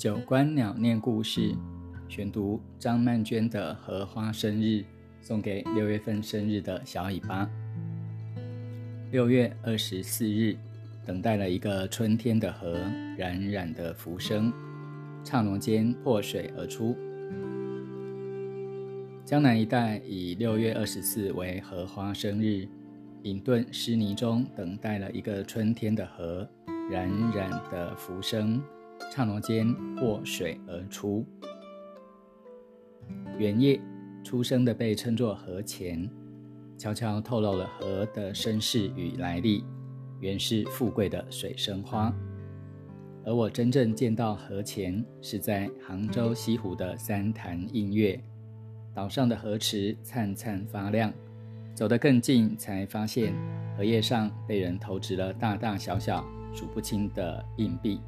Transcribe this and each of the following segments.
九观鸟念故事，选读张曼娟的荷花生日，送给六月份生日的小尾巴。六月二十四日，等待了一个春天的荷，冉冉的浮生，刹那间破水而出。江南一带以六月二十四为荷花生日，隐遁湿泥中，等待了一个春天的荷，冉冉的浮生。刹那间破水而出。原叶出生的被称作河前，悄悄透露了河的身世与来历，原是富贵的水生花。而我真正见到河前，是在杭州西湖的三潭映月，岛上的河池灿灿发亮。走得更近，才发现荷叶上被人投掷了大大小小数不清的硬币。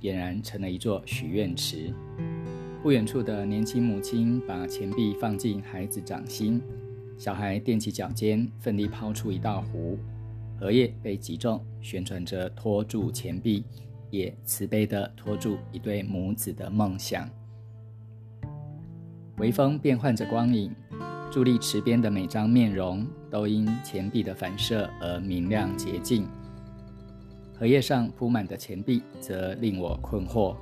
俨然成了一座许愿池。不远处的年轻母亲把钱币放进孩子掌心，小孩踮起脚尖，奋力抛出一道弧，荷叶被击中，旋转着拖住钱币，也慈悲地拖住一对母子的梦想。微风变换着光影，伫立池边的每张面容都因钱币的反射而明亮洁净。荷叶上铺满的钱币，则令我困惑：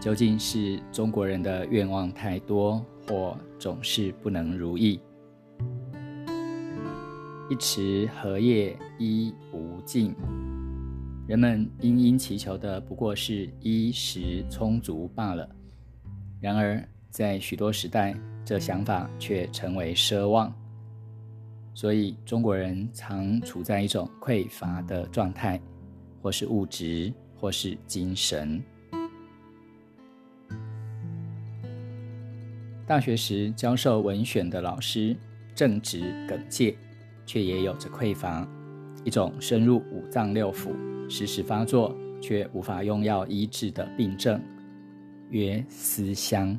究竟是中国人的愿望太多，或总是不能如意？一池荷叶一无尽，人们殷殷祈求的不过是衣食充足罢了。然而，在许多时代，这想法却成为奢望，所以中国人常处在一种匮乏的状态。或是物质，或是精神。大学时教授文选的老师正直耿介，却也有着匮乏，一种深入五脏六腑、时时发作却无法用药医治的病症，曰思乡。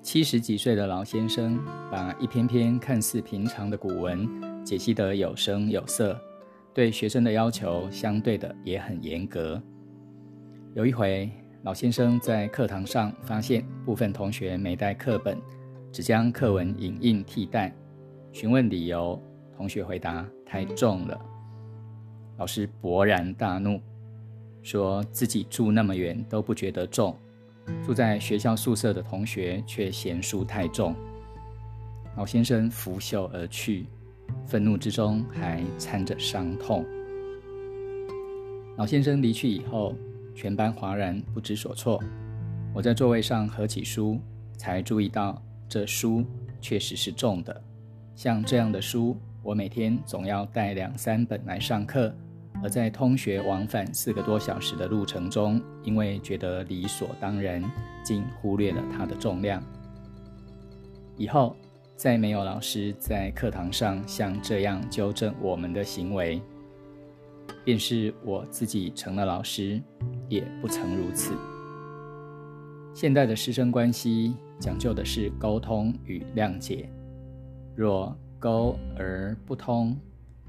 七十几岁的老先生，把一篇篇看似平常的古文解析得有声有色。对学生的要求相对的也很严格。有一回，老先生在课堂上发现部分同学没带课本，只将课文影印替代。询问理由，同学回答太重了。老师勃然大怒，说自己住那么远都不觉得重，住在学校宿舍的同学却嫌书太重。老先生拂袖而去。愤怒之中还掺着伤痛。老先生离去以后，全班哗然，不知所措。我在座位上合起书，才注意到这书确实是重的。像这样的书，我每天总要带两三本来上课，而在通学往返四个多小时的路程中，因为觉得理所当然，竟忽略了它的重量。以后。再没有老师在课堂上像这样纠正我们的行为，便是我自己成了老师，也不曾如此。现代的师生关系讲究的是沟通与谅解，若沟而不通，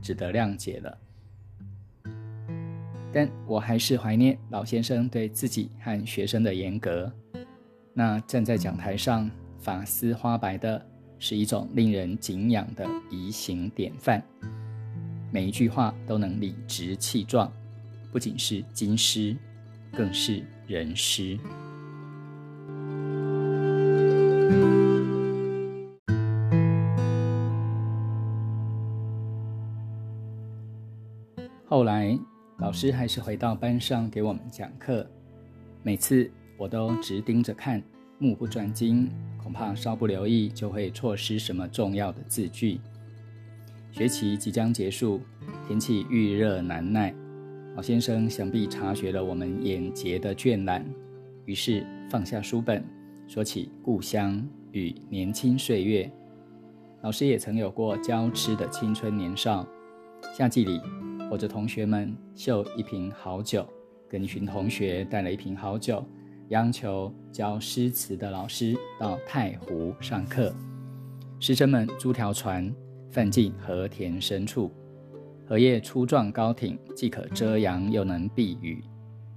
只得谅解了。但我还是怀念老先生对自己和学生的严格。那站在讲台上发丝花白的。是一种令人敬仰的仪行典范，每一句话都能理直气壮，不仅是经师，更是人师。后来，老师还是回到班上给我们讲课，每次我都直盯着看，目不转睛。恐怕稍不留意，就会错失什么重要的字句。学期即将结束，天气预热难耐，老先生想必察觉了我们眼睫的倦懒，于是放下书本，说起故乡与年轻岁月。老师也曾有过娇痴的青春年少，夏季里，或者同学们秀一瓶好酒，跟一群同学带了一瓶好酒。央求教诗词的老师到太湖上课，师生们租条船，泛进河田深处。荷叶粗壮高挺，既可遮阳又能避雨。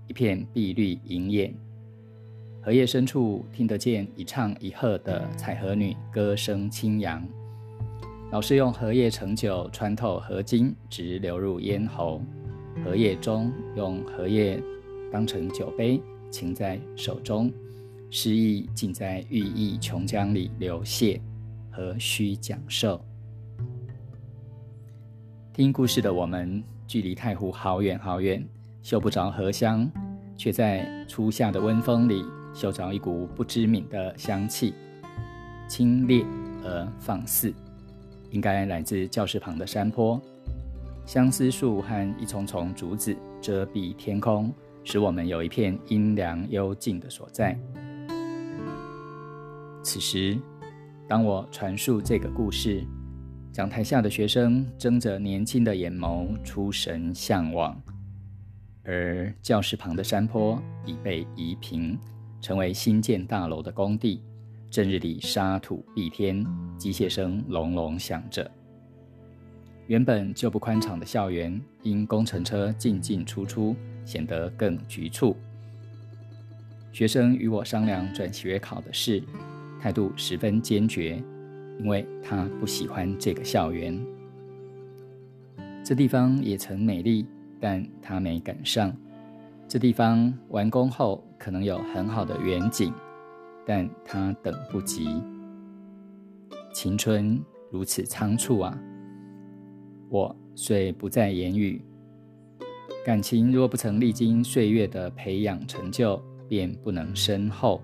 一片碧绿银眼。荷叶深处听得见一唱一和的采荷女歌声清扬。老师用荷叶盛酒，穿透荷茎，直流入咽喉。荷叶中用荷叶当成酒杯，情在手中，诗意尽在寓意琼浆里流泻，何须讲授？听故事的我们，距离太湖好远好远，嗅不着荷香，却在初夏的温风里嗅着一股不知名的香气，清冽而放肆，应该来自教室旁的山坡。相思树和一丛丛竹子遮蔽天空，使我们有一片阴凉幽静的所在。此时，当我传述这个故事。讲台下的学生睁着年轻的眼眸，出神向往；而教室旁的山坡已被移平，成为新建大楼的工地。正日里沙土蔽天，机械声隆隆响着。原本就不宽敞的校园，因工程车进进出出，显得更局促。学生与我商量转学考的事，态度十分坚决。因为他不喜欢这个校园，这地方也曾美丽，但他没赶上。这地方完工后可能有很好的远景，但他等不及。青春如此仓促啊！我虽不再言语，感情若不曾历经岁月的培养成就，便不能深厚。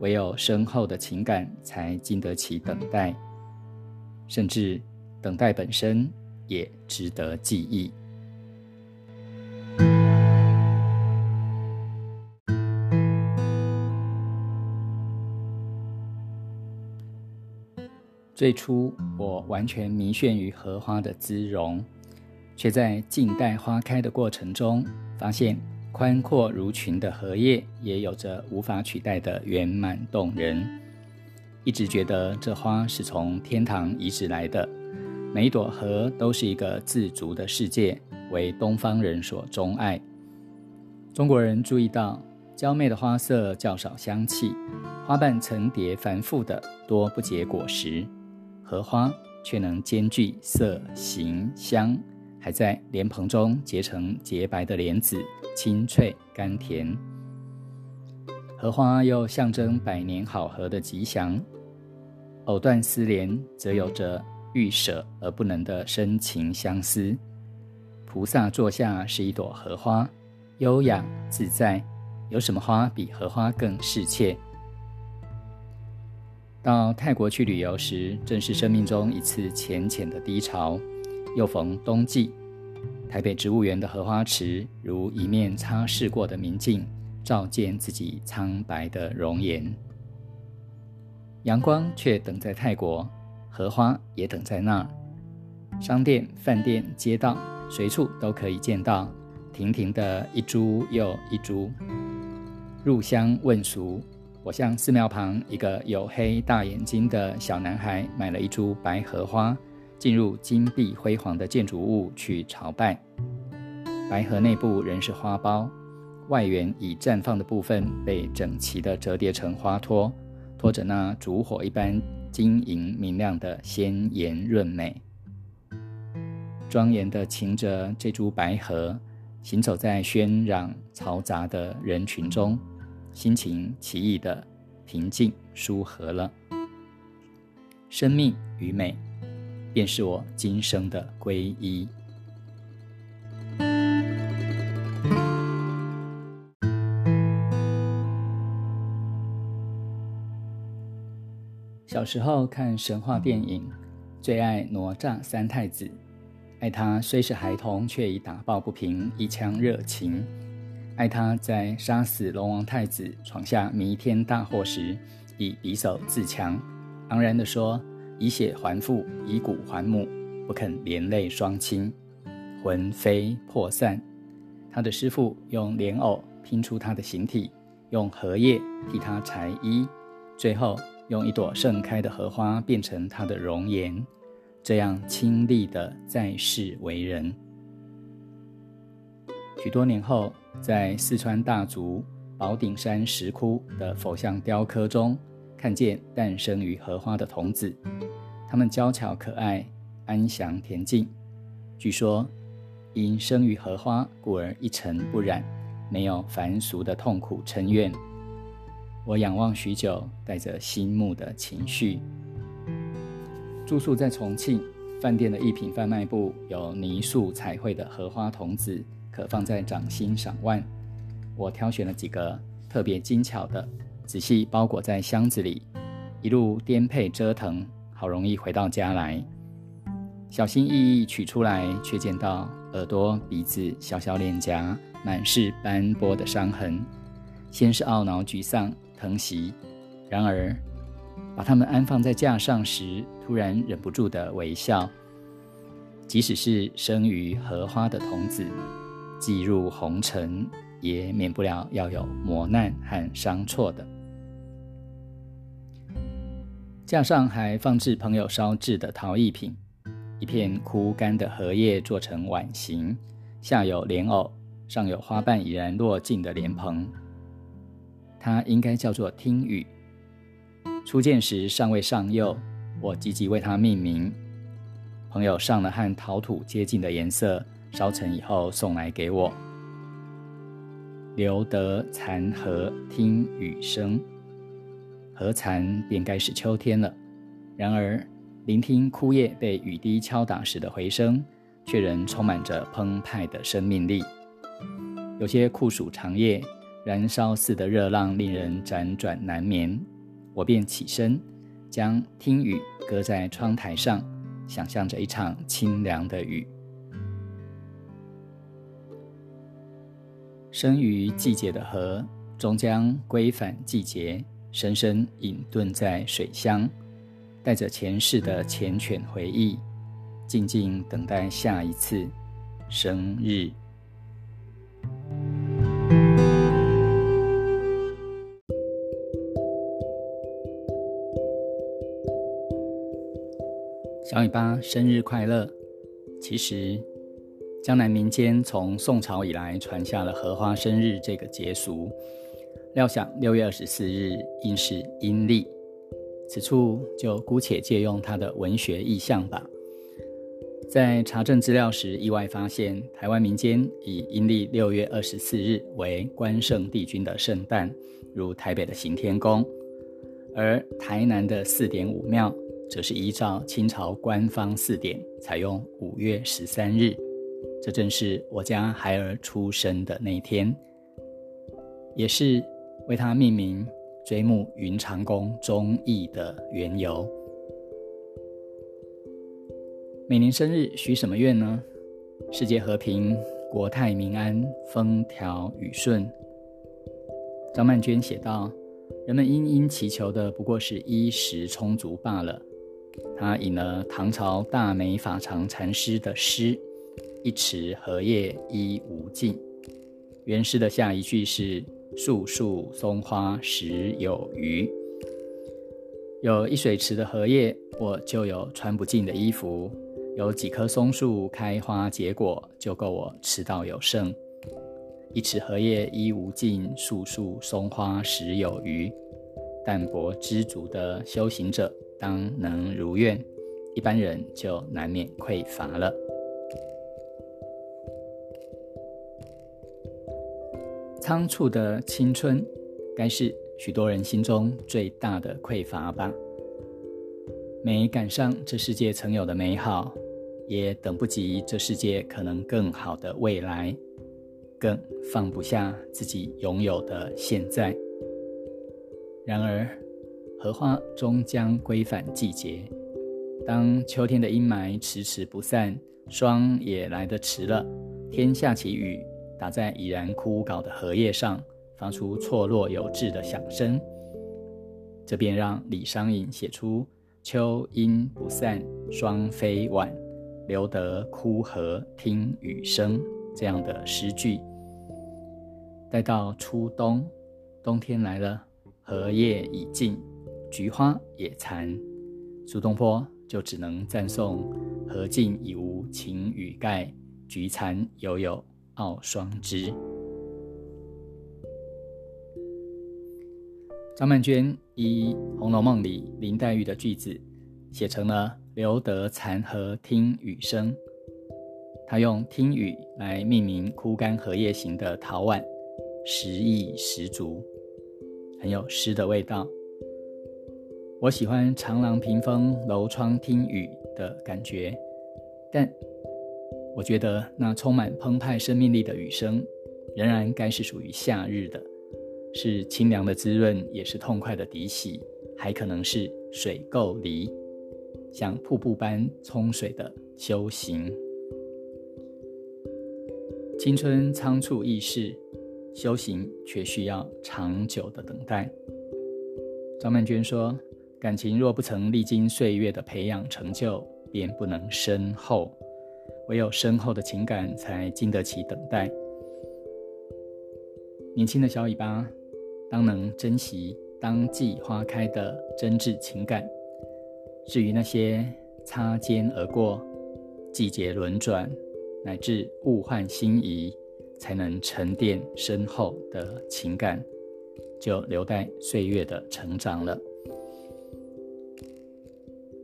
唯有深厚的情感，才经得起等待，甚至等待本身也值得记忆。最初，我完全迷眩于荷花的姿容，却在静待花开的过程中，发现。宽阔如裙的荷叶也有着无法取代的圆满动人。一直觉得这花是从天堂移植来的，每一朵荷都是一个自足的世界，为东方人所钟爱。中国人注意到，娇媚的花色较少香气，花瓣层叠繁复的多不结果实，荷花却能兼具色、形、香。还在莲蓬中结成洁白的莲子，清脆甘甜。荷花又象征百年好合的吉祥，藕断丝连则有着欲舍而不能的深情相思。菩萨座下是一朵荷花，优雅自在，有什么花比荷花更适切？到泰国去旅游时，正是生命中一次浅浅的低潮。又逢冬季，台北植物园的荷花池如一面擦拭过的明镜，照见自己苍白的容颜。阳光却等在泰国，荷花也等在那儿。商店、饭店、街道，随处都可以见到，亭亭的一株又一株。入乡问俗，我向寺庙旁一个黝黑大眼睛的小男孩买了一株白荷花。进入金碧辉煌的建筑物去朝拜，白荷内部仍是花苞，外缘已绽放的部分被整齐地折叠成花托，托着那烛火一般晶莹明亮的鲜艳润美。庄严地擎着这株白荷，行走在喧嚷嘈杂的人群中，心情奇异的平静舒和了。生命与美。便是我今生的皈依。小时候看神话电影，最爱哪吒三太子，爱他虽是孩童，却已打抱不平，一腔热情；爱他在杀死龙王太子、闯下弥天大祸时，以匕首自强，昂然地说。以血还父，以骨还母，不肯连累双亲，魂飞魄散。他的师傅用莲藕拼出他的形体，用荷叶替他裁衣，最后用一朵盛开的荷花变成他的容颜，这样清丽的在世为人。许多年后，在四川大竹宝顶山石窟的佛像雕刻中，看见诞生于荷花的童子，他们娇巧可爱，安详恬静。据说，因生于荷花，故而一尘不染，没有凡俗的痛苦嗔怨。我仰望许久，带着心慕的情绪。住宿在重庆饭店的一品贩卖部，有泥塑彩绘的荷花童子，可放在掌心赏玩。我挑选了几个特别精巧的，仔细包裹在箱子里，一路颠沛折腾，好容易回到家来。小心翼翼取出来，却见到耳朵、鼻子、小小脸颊满是斑驳的伤痕。先是懊恼、沮丧。疼惜，然而把它们安放在架上时，突然忍不住的微笑。即使是生于荷花的童子，寄入红尘，也免不了要有磨难和伤挫的。架上还放置朋友烧制的陶艺品，一片枯干的荷叶做成碗形，下有莲藕，上有花瓣已然落尽的莲蓬。它应该叫做听雨。初见时尚未上釉，我积极为它命名。朋友上了和陶土接近的颜色，烧成以后送来给我。留得残荷听雨声，荷残便该是秋天了。然而，聆听枯叶被雨滴敲打时的回声，却仍充满着澎湃的生命力。有些酷暑长夜。燃烧似的热浪令人辗转难眠，我便起身，将听雨搁在窗台上，想象着一场清凉的雨。生于季节的河，终将归返季节，深深隐遁在水乡，带着前世的缱绻回忆，静静等待下一次生日。小尾巴生日快乐！其实，江南民间从宋朝以来传下了荷花生日这个节俗。料想六月二十四日应是阴历，此处就姑且借用它的文学意象吧。在查证资料时，意外发现台湾民间以阴历六月二十四日为关圣帝君的圣诞，如台北的行天宫，而台南的四点五庙。则是依照清朝官方四点，采用五月十三日，这正是我家孩儿出生的那一天，也是为他命名追慕云长宫忠义的缘由。每年生日许什么愿呢？世界和平，国泰民安，风调雨顺。张曼娟写道：“人们殷殷祈求的不过是衣食充足罢了。”他引了唐朝大美法常禅师的诗：“一池荷叶依无尽。”原诗的下一句是：“树树松花时有余。”有一水池的荷叶，我就有穿不尽的衣服；有几棵松树开花结果，就够我吃到有剩。一池荷叶依无尽，树树松花时有余。淡泊知足的修行者。当能如愿，一般人就难免匮乏了。仓促的青春，该是许多人心中最大的匮乏吧。没赶上这世界曾有的美好，也等不及这世界可能更好的未来，更放不下自己拥有的现在。然而。荷花终将归返季节。当秋天的阴霾迟迟不散，霜也来得迟了，天下起雨，打在已然枯槁的荷叶上，发出错落有致的响声。这便让李商隐写出“秋阴不散霜飞晚，留得枯荷听雨声”这样的诗句。待到初冬，冬天来了，荷叶已尽。菊花也残，苏东坡就只能赞颂“荷尽已无擎雨盖，菊残犹有傲霜枝。张曼娟以《红楼梦》里林黛玉的句子写成了“留得残荷听雨声”，她用“听雨”来命名枯干荷叶形的陶碗，诗意十足，很有诗的味道。我喜欢长廊屏风楼窗听雨的感觉，但我觉得那充满澎湃生命力的雨声，仍然该是属于夏日的。是清凉的滋润，也是痛快的涤洗，还可能是水垢离，像瀑布般冲水的修行。青春仓促易逝，修行却需要长久的等待。张曼娟说：“感情若不曾历经岁月的培养成就，便不能深厚。唯有深厚的情感，才经得起等待。”年轻的小尾巴。当能珍惜当季花开的真挚情感，至于那些擦肩而过、季节轮转乃至物换星移，才能沉淀深厚的情感，就留待岁月的成长了。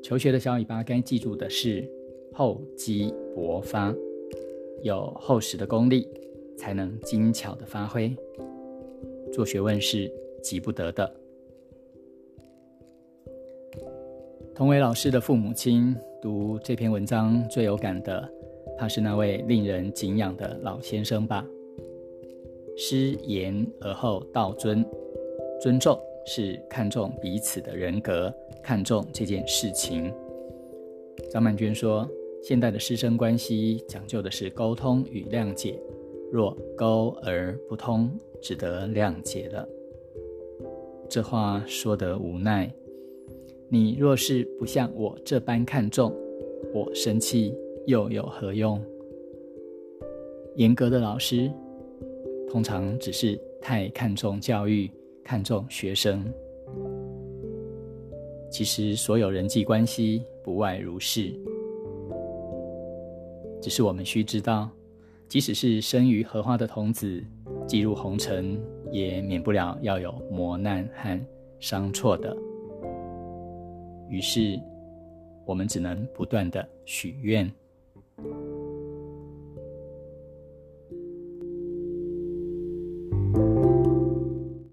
求学的小尾巴该记住的是厚积薄发，有厚实的功力，才能精巧的发挥。做学问是急不得的。同为老师的父母亲读这篇文章最有感的，怕是那位令人敬仰的老先生吧。师言而后道尊，尊重是看重彼此的人格，看重这件事情。张曼娟说，现代的师生关系讲究的是沟通与谅解，若沟而不通。只得谅解了。这话说得无奈。你若是不像我这般看重，我生气又有何用？严格的老师，通常只是太看重教育，看重学生。其实所有人际关系不外如是，只是我们需知道，即使是生于荷花的童子。进入红尘，也免不了要有磨难和伤错的。于是，我们只能不断的许愿。